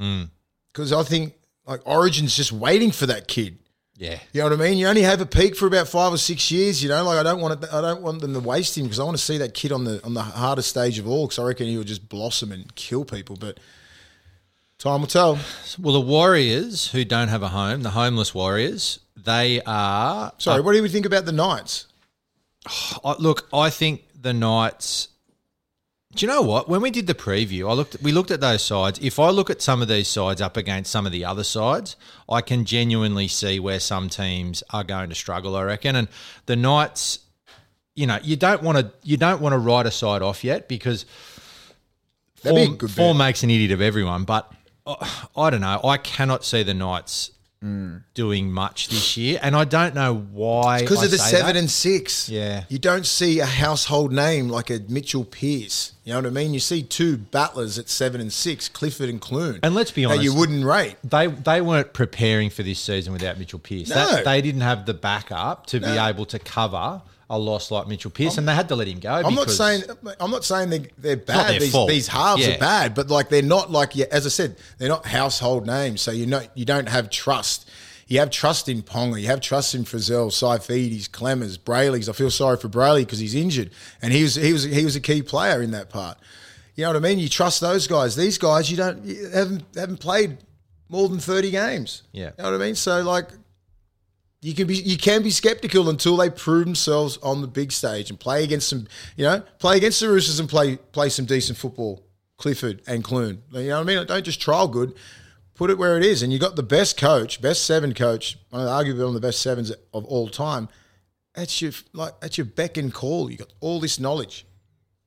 Mm. because I think like Origin's just waiting for that kid. Yeah. You know what I mean? You only have a peak for about five or six years. You know, like I don't want it. I don't want them to waste him because I want to see that kid on the on the hardest stage of all. Because I reckon he will just blossom and kill people. But time will tell. Well, the Warriors, who don't have a home, the homeless Warriors, they are. Sorry, what do you think about the Knights? I, look, I think the Knights. Do you know what? When we did the preview, I looked. We looked at those sides. If I look at some of these sides up against some of the other sides, I can genuinely see where some teams are going to struggle. I reckon, and the Knights. You know, you don't want to. You don't want to write a side off yet because That'd be form, good form makes an idiot of everyone. But uh, I don't know. I cannot see the Knights doing much this year, and I don't know why. Because of the seven that. and six. Yeah. You don't see a household name like a Mitchell Pearce. You know what I mean? You see two battlers at seven and six, Clifford and Clune. And let's be honest. That you wouldn't rate. They they weren't preparing for this season without Mitchell Pearce. No. That, they didn't have the backup to be able to cover a loss like Mitchell Pearce, and they had to let him go. I'm not saying I'm not saying they, they're bad. These, these halves Yeah. are bad, but like they're not like yeah, as I said, they're not household names. So you know you don't have trust. You have trust in Ponga. You have trust in Frizell, Saifitis, Klemmers, Brailey's. I feel sorry for Brayley because he's injured, and he was he was he was a key player in that part. You know what I mean? You trust those guys. These guys, you don't you haven't haven't played more than thirty games. Yeah. you know what I mean. So like you can be you can be skeptical until they prove themselves on the big stage and play against some you know play against the Roosters and play play some decent football. Clifford and Clune, you know what I mean. Don't just trial good, put it where it is. And you got the best coach, best seven coach, one of the, arguably one of the best sevens of all time. That's your like that's your beck and call. You got all this knowledge.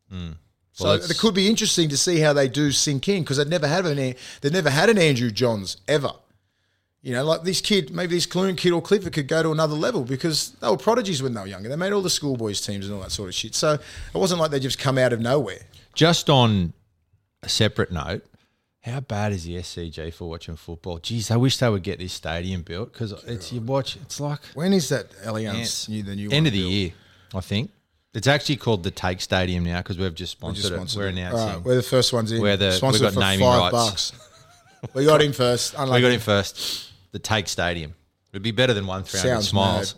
So Hmm. Well, that's- it could be interesting to see how they do sink in because they've never had an they've never had an Andrew Johns ever. You know, like this kid, maybe this Clune kid or Clifford could go to another level because they were prodigies when they were younger. They made all the schoolboys teams and all that sort of shit. So it wasn't like they just come out of nowhere. Just on a separate note, how bad is the SCG for watching football? Geez, I wish they would get this stadium built because it's you watch. It's like When is that Allianz new the new end of the built? year, I think. It's actually called the Take Stadium now because we've just We sponsored, just sponsored it. We're announcing. Right, we're the first ones in. We're the- Sponsored we've got for naming five rights. bucks. We got him first. we got in first. The Take Stadium. It'd be better than one three hundred smiles.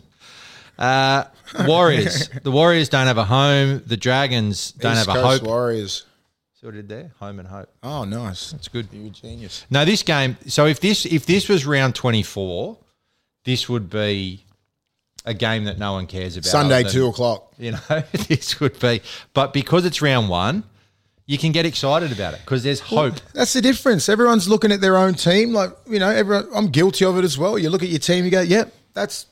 Uh, Warriors. the Warriors don't have a home. The Dragons don't East have a Coast hope. Warriors. See what I did there? Home and hope. Oh, nice. That's good. You're a genius. No, this game. So if this if this was round twenty four, this would be a game that no one cares about. Sunday, than- two o'clock. You know, this would be. But because it's round one, you can get excited about it because there's hope. That's the difference. Everyone's looking at their own team. Like, you know, everyone, I'm guilty of it as well. You look at your team, you go, yep, that's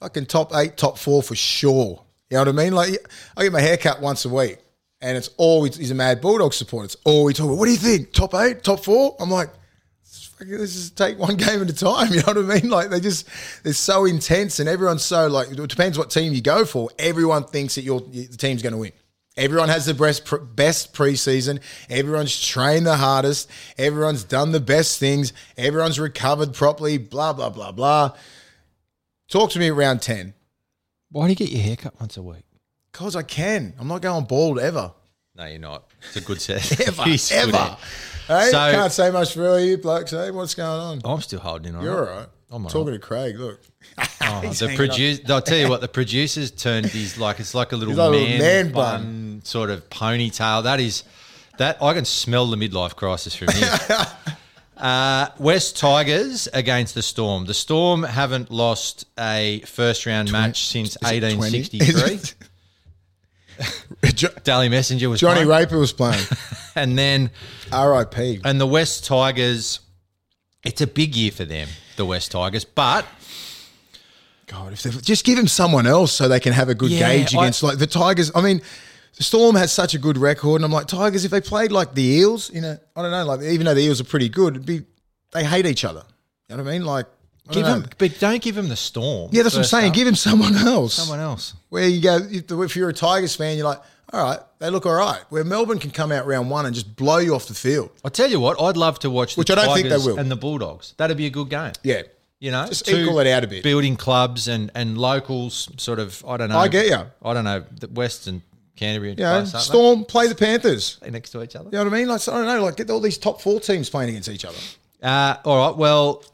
fucking top eight, top four for sure. You know what I mean? Like, I get my hair cut once a week, and it's always, he's a mad Bulldog supporter. It's always talking, what do you think? Top eight, top four? I'm like, let's just take one game at a time. You know what I mean? Like, they just, they're so intense, and everyone's so, like, it depends what team you go for. Everyone thinks that your the team's going to win. Everyone has the best pre- best preseason. Everyone's trained the hardest. Everyone's done the best things. Everyone's recovered properly. Blah blah blah blah. Talk to me around ten. Why do you get your hair cut once a week? Cause I can. I'm not going bald ever. No, you're not. It's a good set. Ever. He's ever. Hey, So- can't say much for you blokes. Hey, what's going on? I'm still holding on. You're all right. I'm Talking right. to Craig. Look. Oh, the hanging produce. I'll tell you what. The producers turned his like it's like a little like man, man bun, bun. sort of ponytail. That is that I can smell the midlife crisis from here. uh, West Tigers against the Storm. The Storm haven't lost a first round match since Is it 20? 1863. Jo- Dally Messenger was Johnny playing. Raper was playing. and then R.I.P. and the West Tigers. It's a big year for them, the West Tigers, but God, if they just give him someone else so they can have a good Yeah, gauge I- against like the Tigers. I mean, the Storm has such a good record, and I'm like Tigers. If they played like the Eels, you know, I don't know, like even though the Eels are pretty good, it'd be they hate each other. You know what I mean? Like, I give him, but don't give him the Storm. Yeah, that's what I'm saying. up. Give him someone else. someone else. Where you go, if you're a Tigers fan, you're like, all right, they look all right. Where Melbourne can come out round one and just blow you off the field. I tell you what, I'd love to watch the Which I don't think they Tigers will. and the Bulldogs. That'd be a good game. Yeah, You know, Just two equal it out a bit. Building clubs and and locals, sort of. I don't know. I get ya. I don't know. The West and Canterbury, you know, close, aren't Storm play the Panthers. they? next to each other. You know what I mean? Like, I don't know, like get all these top four teams playing against each other. Uh, all right. Well,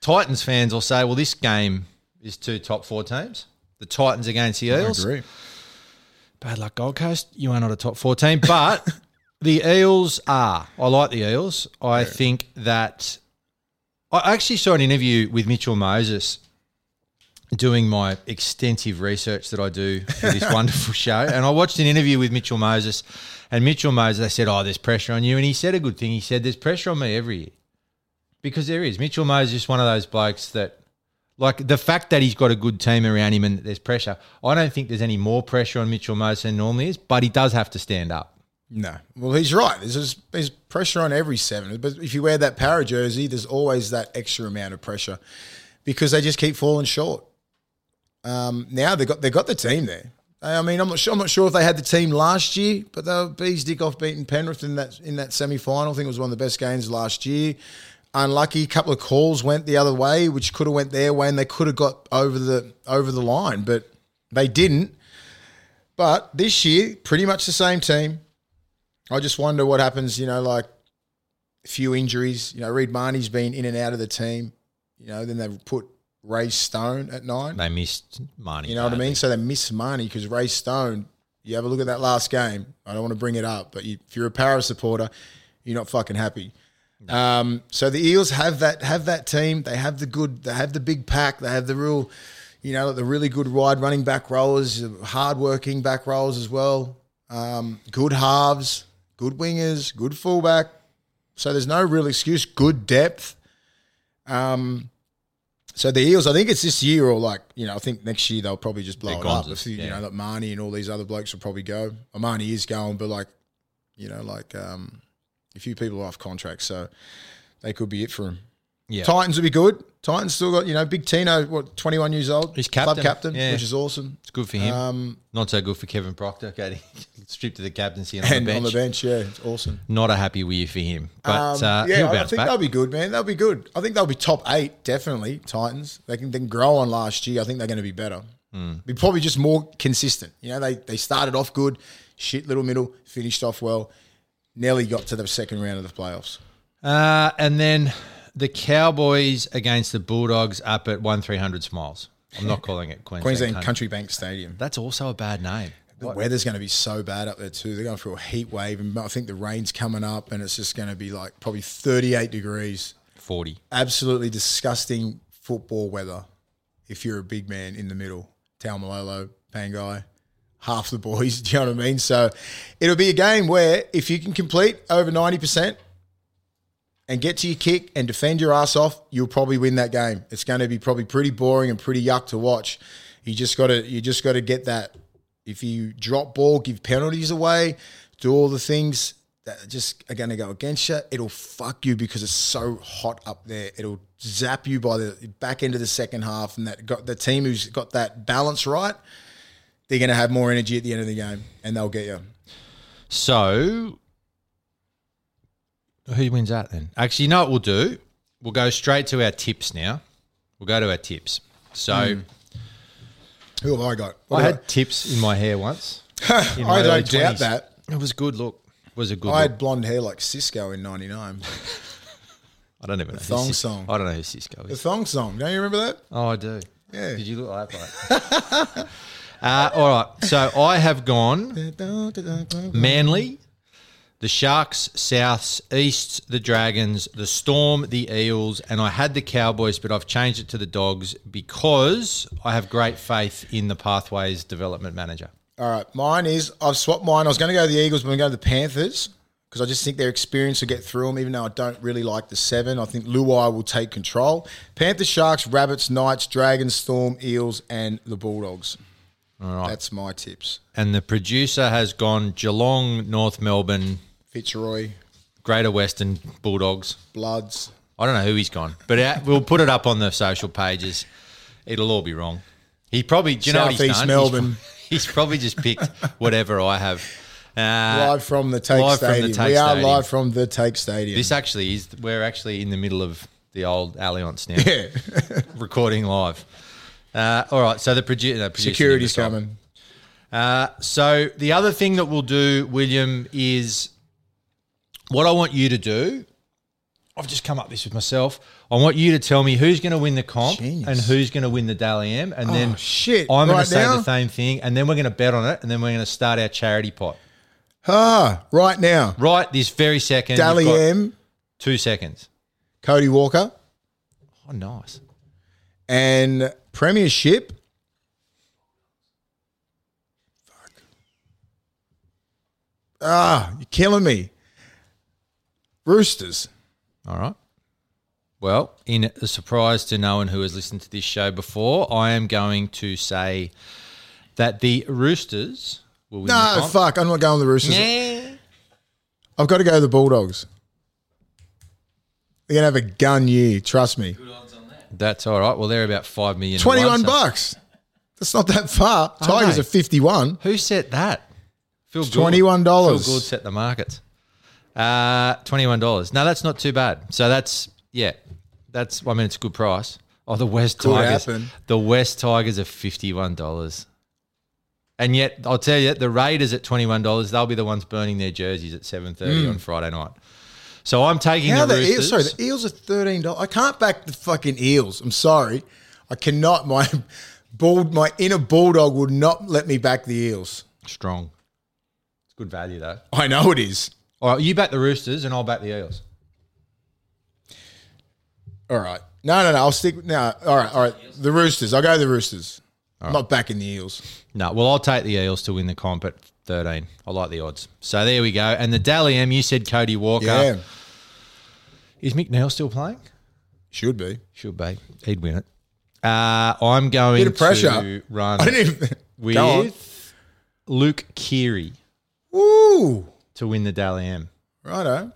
Titans fans will say, well, this game is two top four teams. The Titans against the Eels. Bad luck, Gold Coast. You are not a top four team, but the Eels are. I like the Eels. I think that I actually saw an interview with Mitchell Moses doing my extensive research that I do for this wonderful show. And I watched an interview with Mitchell Moses, and Mitchell Moses, they said, Oh, there's pressure on you. And he said a good thing. He said, There's pressure on me every year. Because there is. Mitchell Moses is one of those blokes that like the fact that he's got a good team around him and there's pressure, I don't think there's any more pressure on Mitchell Moses than normally is, but he does have to stand up. No. Well, he's right. There's, just- there's pressure on every seven. But if you wear that para jersey, there's always that extra amount of pressure because they just keep falling short. Um, now they got they got the team there. I mean, I'm not sure. I'm not sure if they had the team last year, but they were bees dick off beating Penrith in that in that semi final. I think it was one of the best games last year. Unlucky, a couple of calls went the other way, which could have went their way, and they could have got over the over the line, but they didn't. But this year, pretty much the same team. I just wonder what happens, you know, like a few injuries. You know, Reed Mahoney's been in and out of the team. You know, then they've put Ray Stone at nine. They missed money. You know what I mean? So they miss Marnie because Ray Stone, you have a look at that last game. I don't want to bring it up, but you, if you're a Para supporter, you're not fucking happy. Um, so the Eels have that have that team. They have the good. They have the big pack. They have the real, you know, the really good wide running back rollers, hard working back rollers as well. Um, good halves, good wingers, good fullback. So there's no real excuse. Good depth. Um, so the Eels, I think it's this year or like, you know, I think next year they'll probably just blow They're it up. If, you yeah. know, like Mahoney and all these other blokes will probably go. Mahoney is going, but like, you know, like um, a few people are off contract, so they could be it for him. Yeah. Titans would be good. Titans still got, you know, Big Tino, what, 21 years old? He's Club captain, captain, yeah. which is awesome. It's good for him. Um, Not so good for Kevin Proctor. Okay, stripped to the captaincy and on and the bench. on the bench, yeah, it's awesome. Not a happy year for him. But Um, uh, yeah, he'll I think back. they'll be good, man. They'll be good. I think they'll be top eight, definitely. Titans. They can then grow on last year. I think they're going to be better. Be probably just more consistent. You know, they they started off good, shit little middle, finished off well. Nearly got to the second round of the playoffs. Uh, and then the Cowboys against the Bulldogs up at one three hundred Smiles. I'm not calling it Queensland. Queensland Country. Country Bank Stadium. That's also a bad name. The weather's going to be so bad up there too. They're going through a heat wave, and I think the rain's coming up, and it's just going to be like probably 38 degrees. Forty. Absolutely disgusting football weather. If you're a big man in the middle, Taumalolo, Pangai, half the boys. Do you know what I mean? So it'll be a game where if you can complete over 90 percent and get to your kick and defend your ass off, you'll probably win that game. It's going to be probably pretty boring and pretty yuck to watch. You just got to you just got to get that. If you drop ball, give penalties away, do all the things that just are going to go against you, it'll fuck you because it's so hot up there. It'll zap you by the back end of the second half, and that got the team who's got that balance right. They're going to have more energy at the end of the game, and they'll get you. So who wins that then? Actually, you know what we'll do? We'll go straight to our tips now. We'll go to our tips. So hmm. Who have I got? What I had tips in my hair once. in I don't doubt 20s. that. It was a good look. It was a good I look. had blonde hair like Cisco in '99. I don't even know. who thong Cis- song. I don't know who Cisco is. The thong song. Don't you remember that? Oh, I do. Yeah. Did you look like that? uh, all right. So I have gone Manly, the Sharks, Souths, Easts, the Dragons, the Storm, the Eels, and I had the Cowboys, but I've changed it to the Dogs because I have great faith in the Pathways development manager. All right, mine is I've swapped mine. I was going to go to the Eagles, but I'm going to go to the Panthers because I just think their experience will get through them. Even though I don't really like the seven, I think Luai will take control. Panthers, Sharks, Rabbits, Knights, Dragons, Storm, Eels, and the Bulldogs. All right. That's my tips. And the producer has gone Geelong, North Melbourne, Fitzroy, Greater Western Bulldogs. Bloods. I don't know who he's gone, but uh, we'll put it up on the social pages. It'll all be wrong. He probably, do you know what he's Southeast done? Melbourne. He's, he's probably just picked whatever I have. Uh, live from the Take from the Stadium. Take we are Stadium. live from the Take Stadium. This actually is. We're actually in the middle of the old Allianz now, yeah, recording live. Uh, all right, so the produ- no, producer security's coming. Uh, so the other thing that we'll do, William, is what I want you to do. I've just come up with this with myself. I want you to tell me who's going to win the comp Genius. and who's going to win the Dally M, and then Oh, shit. I'm going Right to say now? the same thing, and then we're going to bet on it, and then we're going to start our charity pot Ah, right now, right this very second. Dally got M, two seconds. Cody Walker, Oh, nice. and Premiership. Fuck. Ah, you're killing me. Roosters. All right. Well, in a surprise to no one who has listened to this show before, I am going to say that the Roosters will win No, fuck. I'm not going with the Roosters. Yeah. I've got to go with the Bulldogs. They're going to have a gun year. Trust me. That's all right. Well, they're about five million. 21 one, so- bucks. That's not that far. Tigers they? are 51. Who set that? Phil Gould. $21. Phil Gould set the markets. Uh, twenty-one dollars. No, that's not too bad. So that's yeah, that's. I mean, it's a good price. Oh, the West Could Tigers. happen. The West Tigers are fifty-one dollars. And yet, I'll tell you, the Raiders at twenty-one dollars. They'll be the ones burning their jerseys at seven thirty on Friday night. So I'm taking. How the the Roosters. Eels? Sorry, the Eels are thirteen dollars. I can't back the fucking Eels. I'm sorry, I cannot. My bull, my inner bulldog would not let me back the Eels. Strong. It's good value though. I know it is. All right, you back the Roosters, and I'll back the Eels. All right. No, no, no. I'll stick. No. All right. All right. The Roosters. I'll go the Roosters. I'm not backing the Eels. No, well, I'll take the Eels to win the comp at 13. I like the odds. So there we go. And the Dally M, you said Cody Walker. Yeah, Is McNeil still playing? should be. Should be. He'd win it. Uh, I'm going Bit of pressure. to run I didn't even. With Luke Keary Ooh. to win the Dally M. Righto.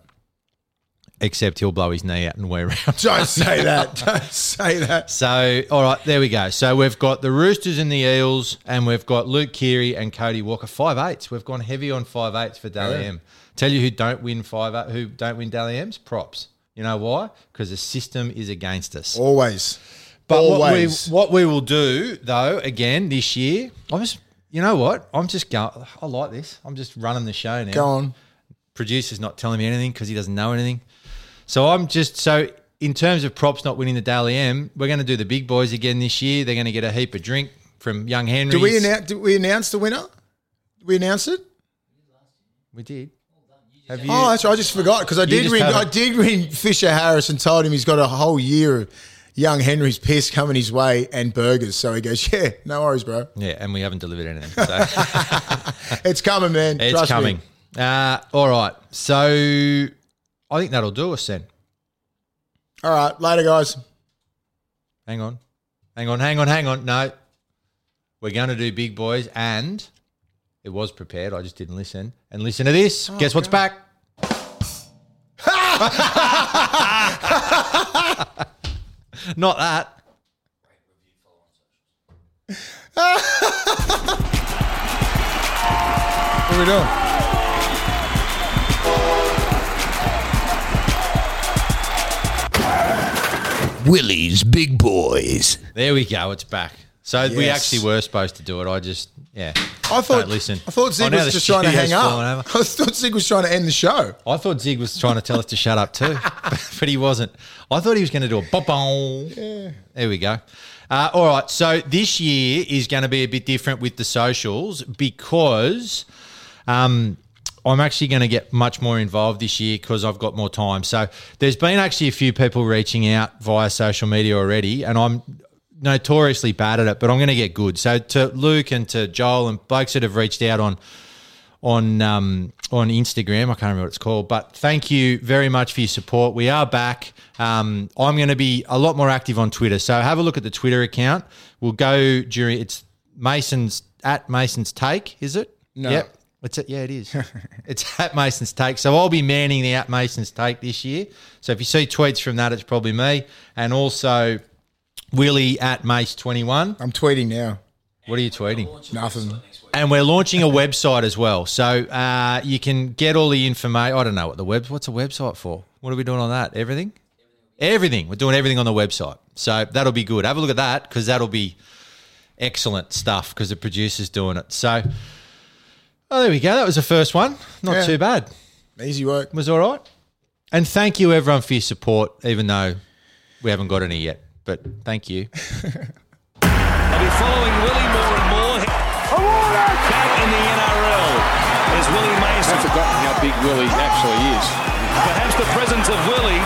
Except he'll blow his knee out and wear around. Don't say that. Don't say that. So, all right, there we go. So we've got the Roosters and the Eels, and we've got Luke Keary and Cody Walker. Five eights. We've gone heavy on five eights for Dally Yeah. M. Tell you who don't win five who don't win Dally M's? Props. You know why? Because the system is against us. Always. But what we, what we will do though, again this year, I'm just, you know what? I'm just going. I like this. I'm just running the show now. Go on. Producer's not telling me anything because he doesn't know anything. So I'm just so in terms of props not winning the Dally M, we're going to do the big boys again this year. They're going to get a heap of drink from Young Henry. Did we announce? Did we announce the winner? Did we announce it? We did. Have you? Oh, that's right. I just forgot because I did ring. I did ring Fisher Harris and told him he's got a whole year of young Henry's piss coming his way and burgers. So he goes, "Yeah, no worries, bro. yeah, and we haven't delivered anything. So. It's coming, man. It's Trust me." coming. Uh, all right. So I think that'll do us then. All right, later, guys. Hang on. Hang on, hang on, hang on. No. We're going to do big boys and it was prepared. I just didn't listen. And listen to this. Oh, Guess what's back? Not that. What are we doing? Willie's Big Boys. There we go. It's back. So we Yes. actually were supposed to do it. I just, yeah. I thought. Don't listen. I thought Zig Oh, now was the just trying to studio's hang falling up. over. I thought Zig was trying to end the show. I thought Zig was trying to tell us to shut up too, but he wasn't. I thought he was going to do a bop Yeah. There we go. Uh, all right, so this year is going to be a bit different with the socials because um, I'm actually going to get much more involved this year because I've got more time. So there's been actually a few people reaching out via social media already, and I'm notoriously bad at it, but I'm going to get good. So to Luke and to Joel and blokes that have reached out on on um, on Instagram. I can't remember what it's called, but thank you very much for your support. We are back. Um, I'm going to be a lot more active on Twitter, so have a look at the Twitter account. We'll go during it's Mason's at Mason's Take. Is it? No. Yep. It's it. Yeah, it is. it's at Mason's Take. So I'll be manning the at Mason's Take this year. So if you see tweets from that, it's probably me, and also Willie at Mace twenty one. I'm tweeting now. What are you tweeting? Nothing. And we're launching a website as well. So uh, you can get all the information. I don't know what the web. What's a website for? What are we doing on that? Everything? Everything. We're doing everything on the website. So that'll be good. Have a look at that because that'll be excellent stuff because the producer's doing it. So, oh, there we go. That was the first one. Not Yeah. too bad. Easy work. Was all right. And thank you everyone for your support, even though we haven't got any yet. But thank you. I'll be following Willie more and more. Back in the NRL is Willie Mason. I've forgotten how big Willie actually is. Perhaps the presence of Willie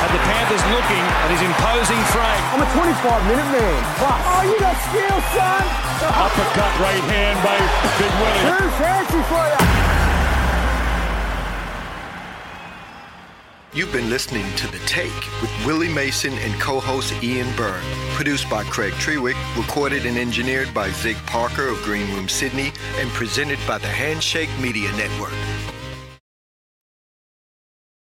had the Panthers looking at his imposing frame. I'm a 25 minute man. Plus. Oh, you got skill, son. Uppercut right hand by Big Willie. Too fancy for you. You've been listening to The Take with Willie Mason and co-host Ian Byrne. Produced by Craig Trewick, recorded and engineered by Zig Parker of Green Room Sydney, and presented by the Handshake Media Network.